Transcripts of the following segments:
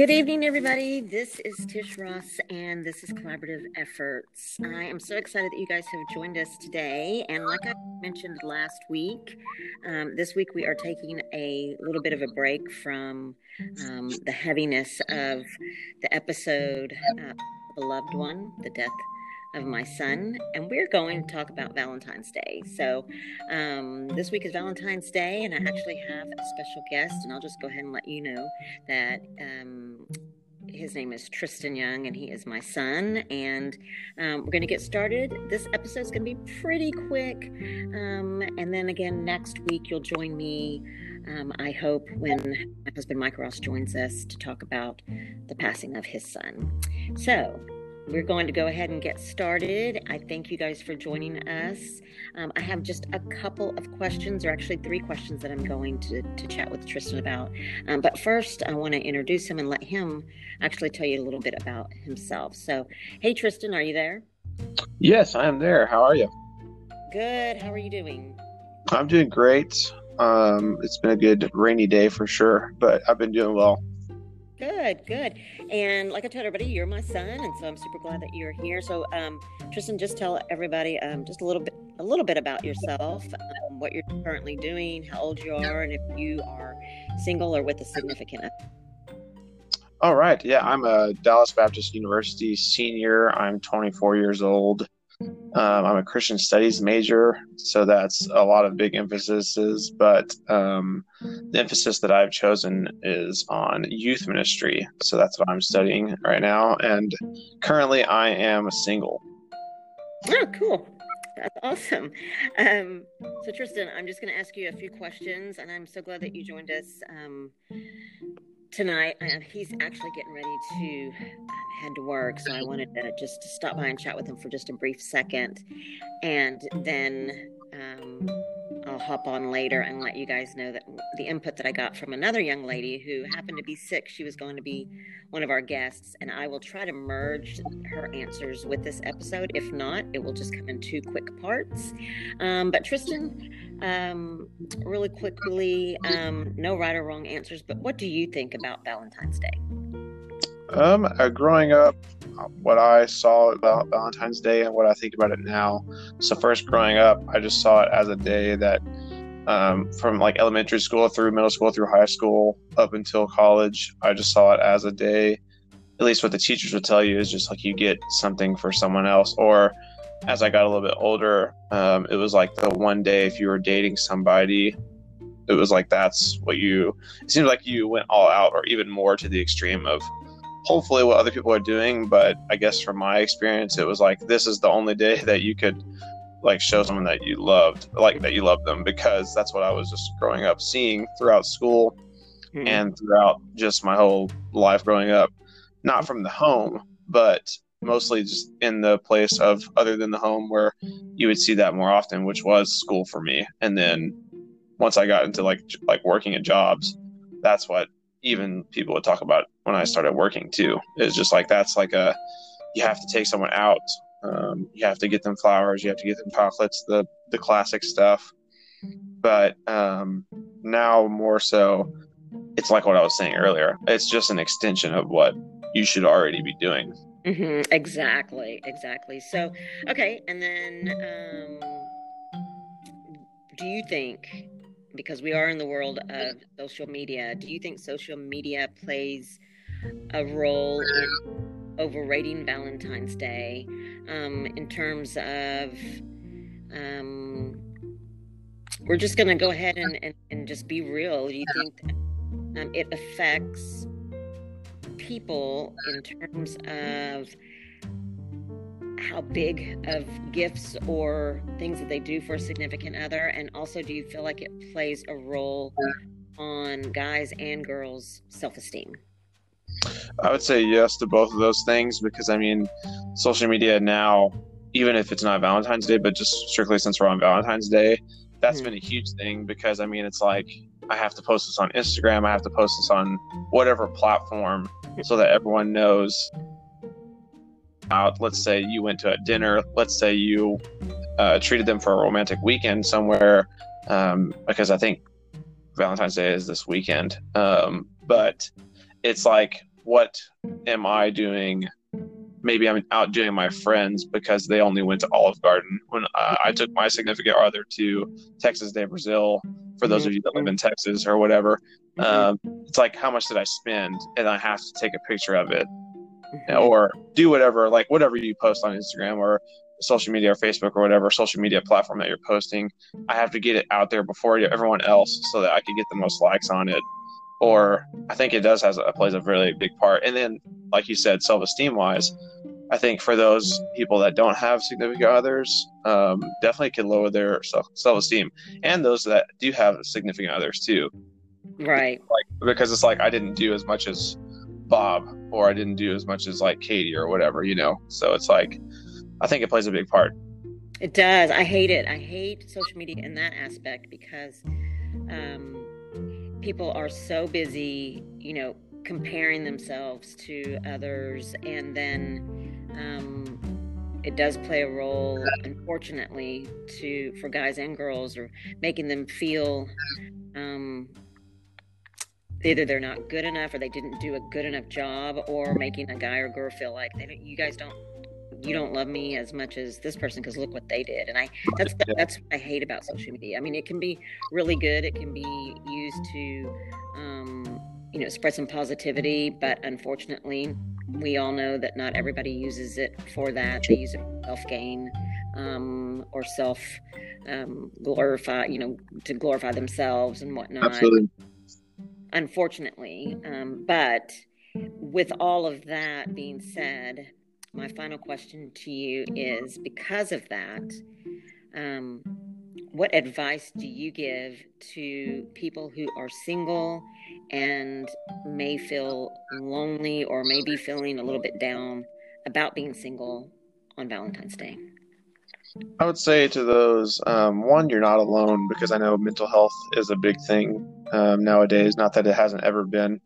Good evening, everybody. This is Tish Ross, and this is Collaborative Efforts. I am so excited that you guys have joined us today. And like I mentioned last week, um, this week we are taking a little bit of a break from um, the heaviness of the episode, uh, The Loved One, the death of my son, and we're going to talk about Valentine's Day. So, um, this week is Valentine's Day, and I actually have a special guest, and I'll just go ahead and let you know that. Um, his name is Tristan Young, and he is my son. And um, we're going to get started. This episode is going to be pretty quick. Um, and then again, next week, you'll join me, um, I hope, when my husband Mike Ross joins us to talk about the passing of his son. So, we're going to go ahead and get started. I thank you guys for joining us. Um, I have just a couple of questions, or actually three questions that I'm going to, to chat with Tristan about. Um, but first, I want to introduce him and let him actually tell you a little bit about himself. So, hey, Tristan, are you there? Yes, I am there. How are you? Good. How are you doing? I'm doing great. Um, it's been a good rainy day for sure, but I've been doing well. Good, good. And like I told everybody, you're my son, and so I'm super glad that you're here. So, um, Tristan, just tell everybody um, just a little bit, a little bit about yourself, um, what you're currently doing, how old you are, and if you are single or with a significant. All right. Yeah, I'm a Dallas Baptist University senior. I'm 24 years old. Um, I'm a Christian studies major, so that's a lot of big emphases. But um, the emphasis that I've chosen is on youth ministry. So that's what I'm studying right now. And currently, I am single. Oh, cool. That's awesome. Um, so, Tristan, I'm just going to ask you a few questions, and I'm so glad that you joined us. Tonight. Uh, he's actually getting ready to um, head to work, so I wanted to just stop by and chat with him for just a brief second, and then um, I'll hop on later and let you guys know that the input that I got from another young lady who happened to be sick. She was going to be one of our guests, and I will try to merge her answers with this episode. If not, it will just come in two quick parts. Um, but Tristan, um, really quickly, um, no right or wrong answers, but what do you think about Valentine's Day? Um, uh, growing up, what I saw about Valentine's Day and what I think about it now. So first, growing up, I just saw it as a day that, um, from like elementary school through middle school through high school up until college, I just saw it as a day. At least what the teachers would tell you is just like you get something for someone else. Or as I got a little bit older, um, it was like the one day if you were dating somebody, it was like that's what you. It seems like you went all out, or even more to the extreme of hopefully what other people are doing but i guess from my experience it was like this is the only day that you could like show someone that you loved like that you loved them because that's what i was just growing up seeing throughout school mm-hmm. and throughout just my whole life growing up not from the home but mostly just in the place of other than the home where you would see that more often which was school for me and then once i got into like like working at jobs that's what even people would talk about when I started working too. It's just like that's like a you have to take someone out. Um, you have to get them flowers. You have to get them chocolates. The the classic stuff. But um, now more so, it's like what I was saying earlier. It's just an extension of what you should already be doing. Mm-hmm. Exactly. Exactly. So okay, and then um, do you think because we are in the world of social media. Do you think social media plays a role in overrating Valentine's Day um, in terms of? Um, we're just going to go ahead and, and, and, just be real. Do you think um, it affects people in terms of how big of gifts or things that they do for a significant other? And also, do you feel like it plays a role on guys and girls' self esteem? I would say yes to both of those things because I mean, social media now, even if it's not Valentine's Day, but just strictly since we're on Valentine's Day, that's mm-hmm. been a huge thing because I mean, it's like I have to post this on Instagram, I have to post this on whatever platform so that everyone knows out, let's say you went to a dinner, let's say you uh, treated them for a romantic weekend somewhere, um, because I think Valentine's Day is this weekend. Um, but it's like what am I doing? Maybe I'm outdoing my friends because they only went to Olive Garden. When uh, I took my significant other to Texas de Brazil, for those of you that live in Texas or whatever, Mhm. um, it's like how much did I spend, and I have to take a picture of it or do whatever, like whatever you post on Instagram or social media or Facebook or whatever social media platform that you're posting. I have to get it out there before everyone else so that I can get the most likes on it. Or I think it does has a plays a really big part. And then, like you said, self esteem wise, I think for those people that don't have significant others, um, definitely can lower their self self esteem, and those that do have significant others too right. Like because it's like I didn't do as much as Bob or I didn't do as much as like Katie or whatever, you know. So it's like I think it plays a big part. It does. I hate it. I hate social media in that aspect because um, people are so busy, you know, comparing themselves to others, and then um, it does play a role, unfortunately, to for guys and girls, or making them feel um, either they're not good enough or they didn't do a good enough job, or making a guy or girl feel like they don't, you guys don't you don't love me as much as this person because look what they did and i that's Yeah. that's what i hate about social media i mean it can be really good it can be used to um, you know spread some positivity but unfortunately we all know that not everybody uses it for that they use it for self gain um, or self um, glorify you know to glorify themselves and whatnot Absolutely. unfortunately. Um, but with all of that being said, my final question to you is because of that, um, what advice do you give to people who are single and may feel lonely or may be feeling a little bit down about being single on Valentine's Day? I would say to those, um, one, you're not alone because I know mental health is a big thing um, nowadays. Not that it hasn't ever been,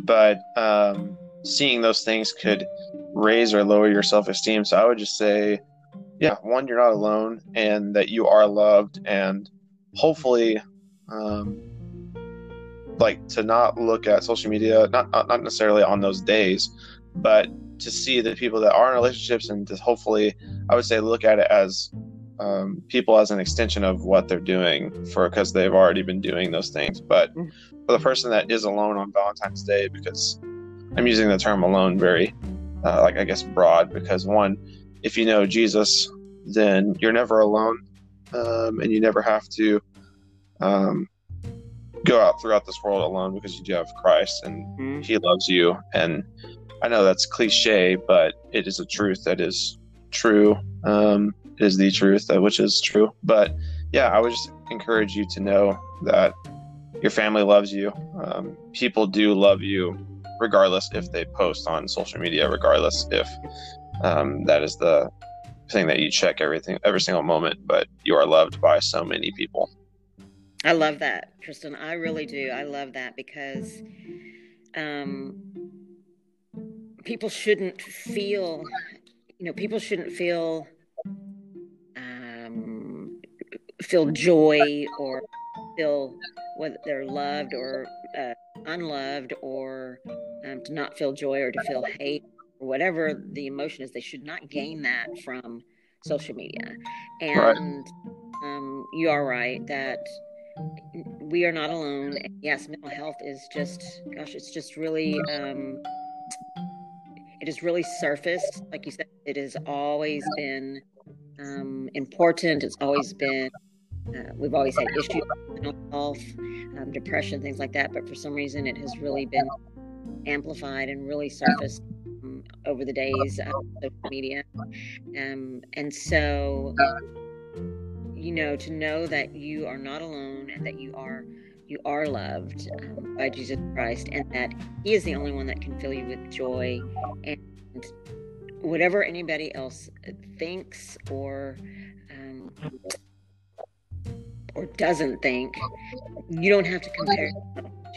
but um, seeing those things could raise or lower your self esteem. So I would just say, yeah, one, you're not alone and that you are loved, and hopefully, um, like to not look at social media, not not not necessarily on those days, but to see the people that are in relationships and to hopefully I would say look at it as um, people as an extension of what they're doing for because they've already been doing those things. But Mhm. for the person that is alone on Valentine's Day, because I'm using the term alone very, uh, like I guess broad, because one, if you know Jesus, then you're never alone, um, and you never have to um, go out throughout this world alone because you do have Christ and Mhm. he loves you. And i know that's cliche but it is a truth that is true um it is the truth uh, which is true. But yeah i would just encourage you to know that your family loves you. Um, people do love you regardless if they post on social media regardless if um, that is the thing that you check everything every single moment but you are loved by so many people I love that, Tristan. I really do. I love that because um, people shouldn't feel, you know, people shouldn't feel um, feel joy or feel whether they're loved or uh, unloved or um, to not feel joy or to feel hate or whatever the emotion is. They should not gain that from social media. Right. And um, you are right that we are not alone. And yes, mental health is just, gosh, it's just really, um, it has really surfaced. Like you said, it has always been um, important. It's always been, uh, we've always had issues with mental health, um, depression, things like that. But for some reason, it has really been amplified and really surfaced um, over the days of social media. Um, and so, you know, to know that you are not alone and that you are you are loved um, by Jesus Christ, and that He is the only one that can fill you with joy, and whatever anybody else thinks or um, or doesn't think, you don't have to compare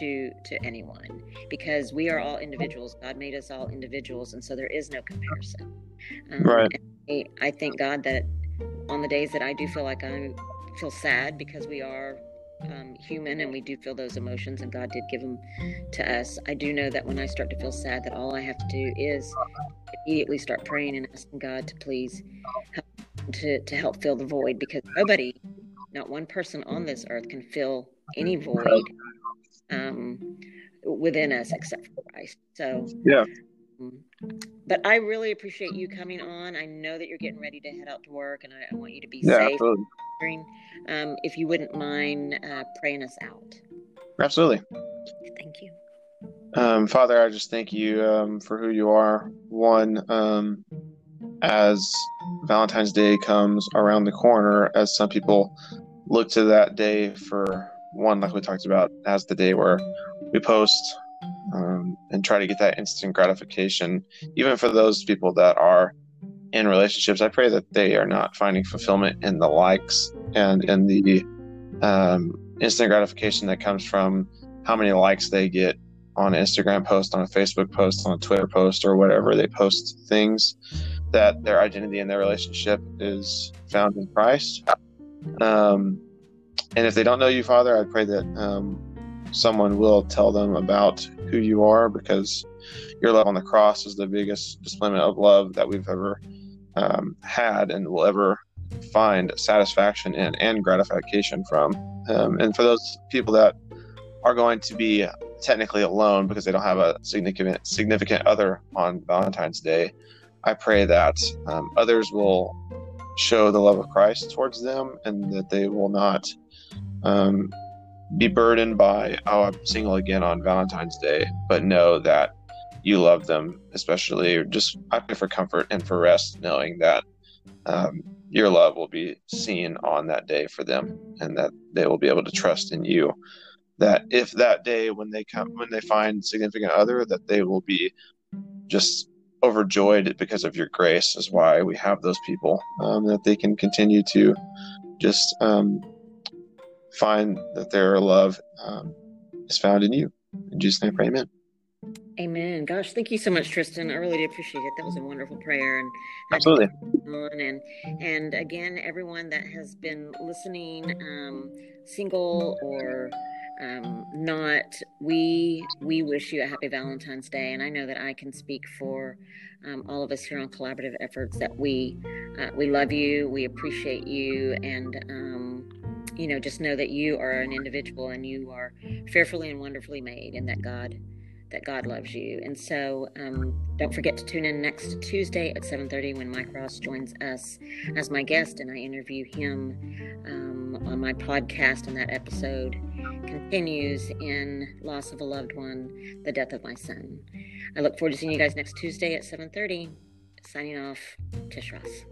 to to anyone because we are all individuals. God made us all individuals, and so there is no comparison. Um, Right. I, I thank God that on the days that I do feel like I feel sad because we are um, human and we do feel those emotions, and God did give them to us. I do know that when I start to feel sad, that all I have to do is immediately start praying and asking God to please help, to, to help fill the void because nobody, not one person on this earth, can fill any void um, within us except for Christ. So, yeah. Um, but I really appreciate you coming on. I know that you're getting ready to head out to work, and I, I want you to be yeah, safe. Absolutely. Um, if you wouldn't mind uh, praying us out. Absolutely. Thank you. Um, Father, I just thank you um, for who you are. One, um, as Valentine's Day comes around the corner, as some people look to that day for one, like we talked about, as the day where we post um, and try to get that instant gratification, even for those people that are in relationships. I pray that they are not finding fulfillment in the likes and in the um, instant gratification that comes from how many likes they get on an Instagram post, on a Facebook post, on a Twitter post, or whatever they post things. That their identity and their relationship is found in Christ. Um, and if they don't know you, Father, I pray that um, someone will tell them about who you are because your love on the cross is the biggest displayment of love that we've ever um, had and will ever find satisfaction in and gratification from. Um, and for those people that are going to be technically alone because they don't have a significant significant other on Valentine's Day, I pray that um, others will show the love of Christ towards them and that they will not um, be burdened by, oh, I'm single again on Valentine's Day, but know that you love them, especially just I pray for comfort and for rest, knowing that um, your love will be seen on that day for them and that they will be able to trust in you. That if that day when they come, when they find significant other, that they will be just overjoyed because of your grace is why we have those people um, that they can continue to just um, find that their love um, is found in you. In Jesus' name, pray, amen. Amen. Gosh, thank you so much, Tristan. I really appreciate it. That was a wonderful prayer, and absolutely. And and again, everyone that has been listening, um, single or um, not, we we wish you a happy Valentine's Day, and I know that I can speak for um, all of us here on Collaborative Efforts that we uh, we love you, we appreciate you, and um, you know, just know that you are an individual and you are fearfully and wonderfully made, and that God that God loves you. And so um, don't forget to tune in next Tuesday at 7:30 when Mike Ross joins us as my guest, and I interview him um, on my podcast. And that episode continues in loss of a loved one, the death of my son. I look forward to seeing you guys next Tuesday at 7:30. Signing off, Tish Ross.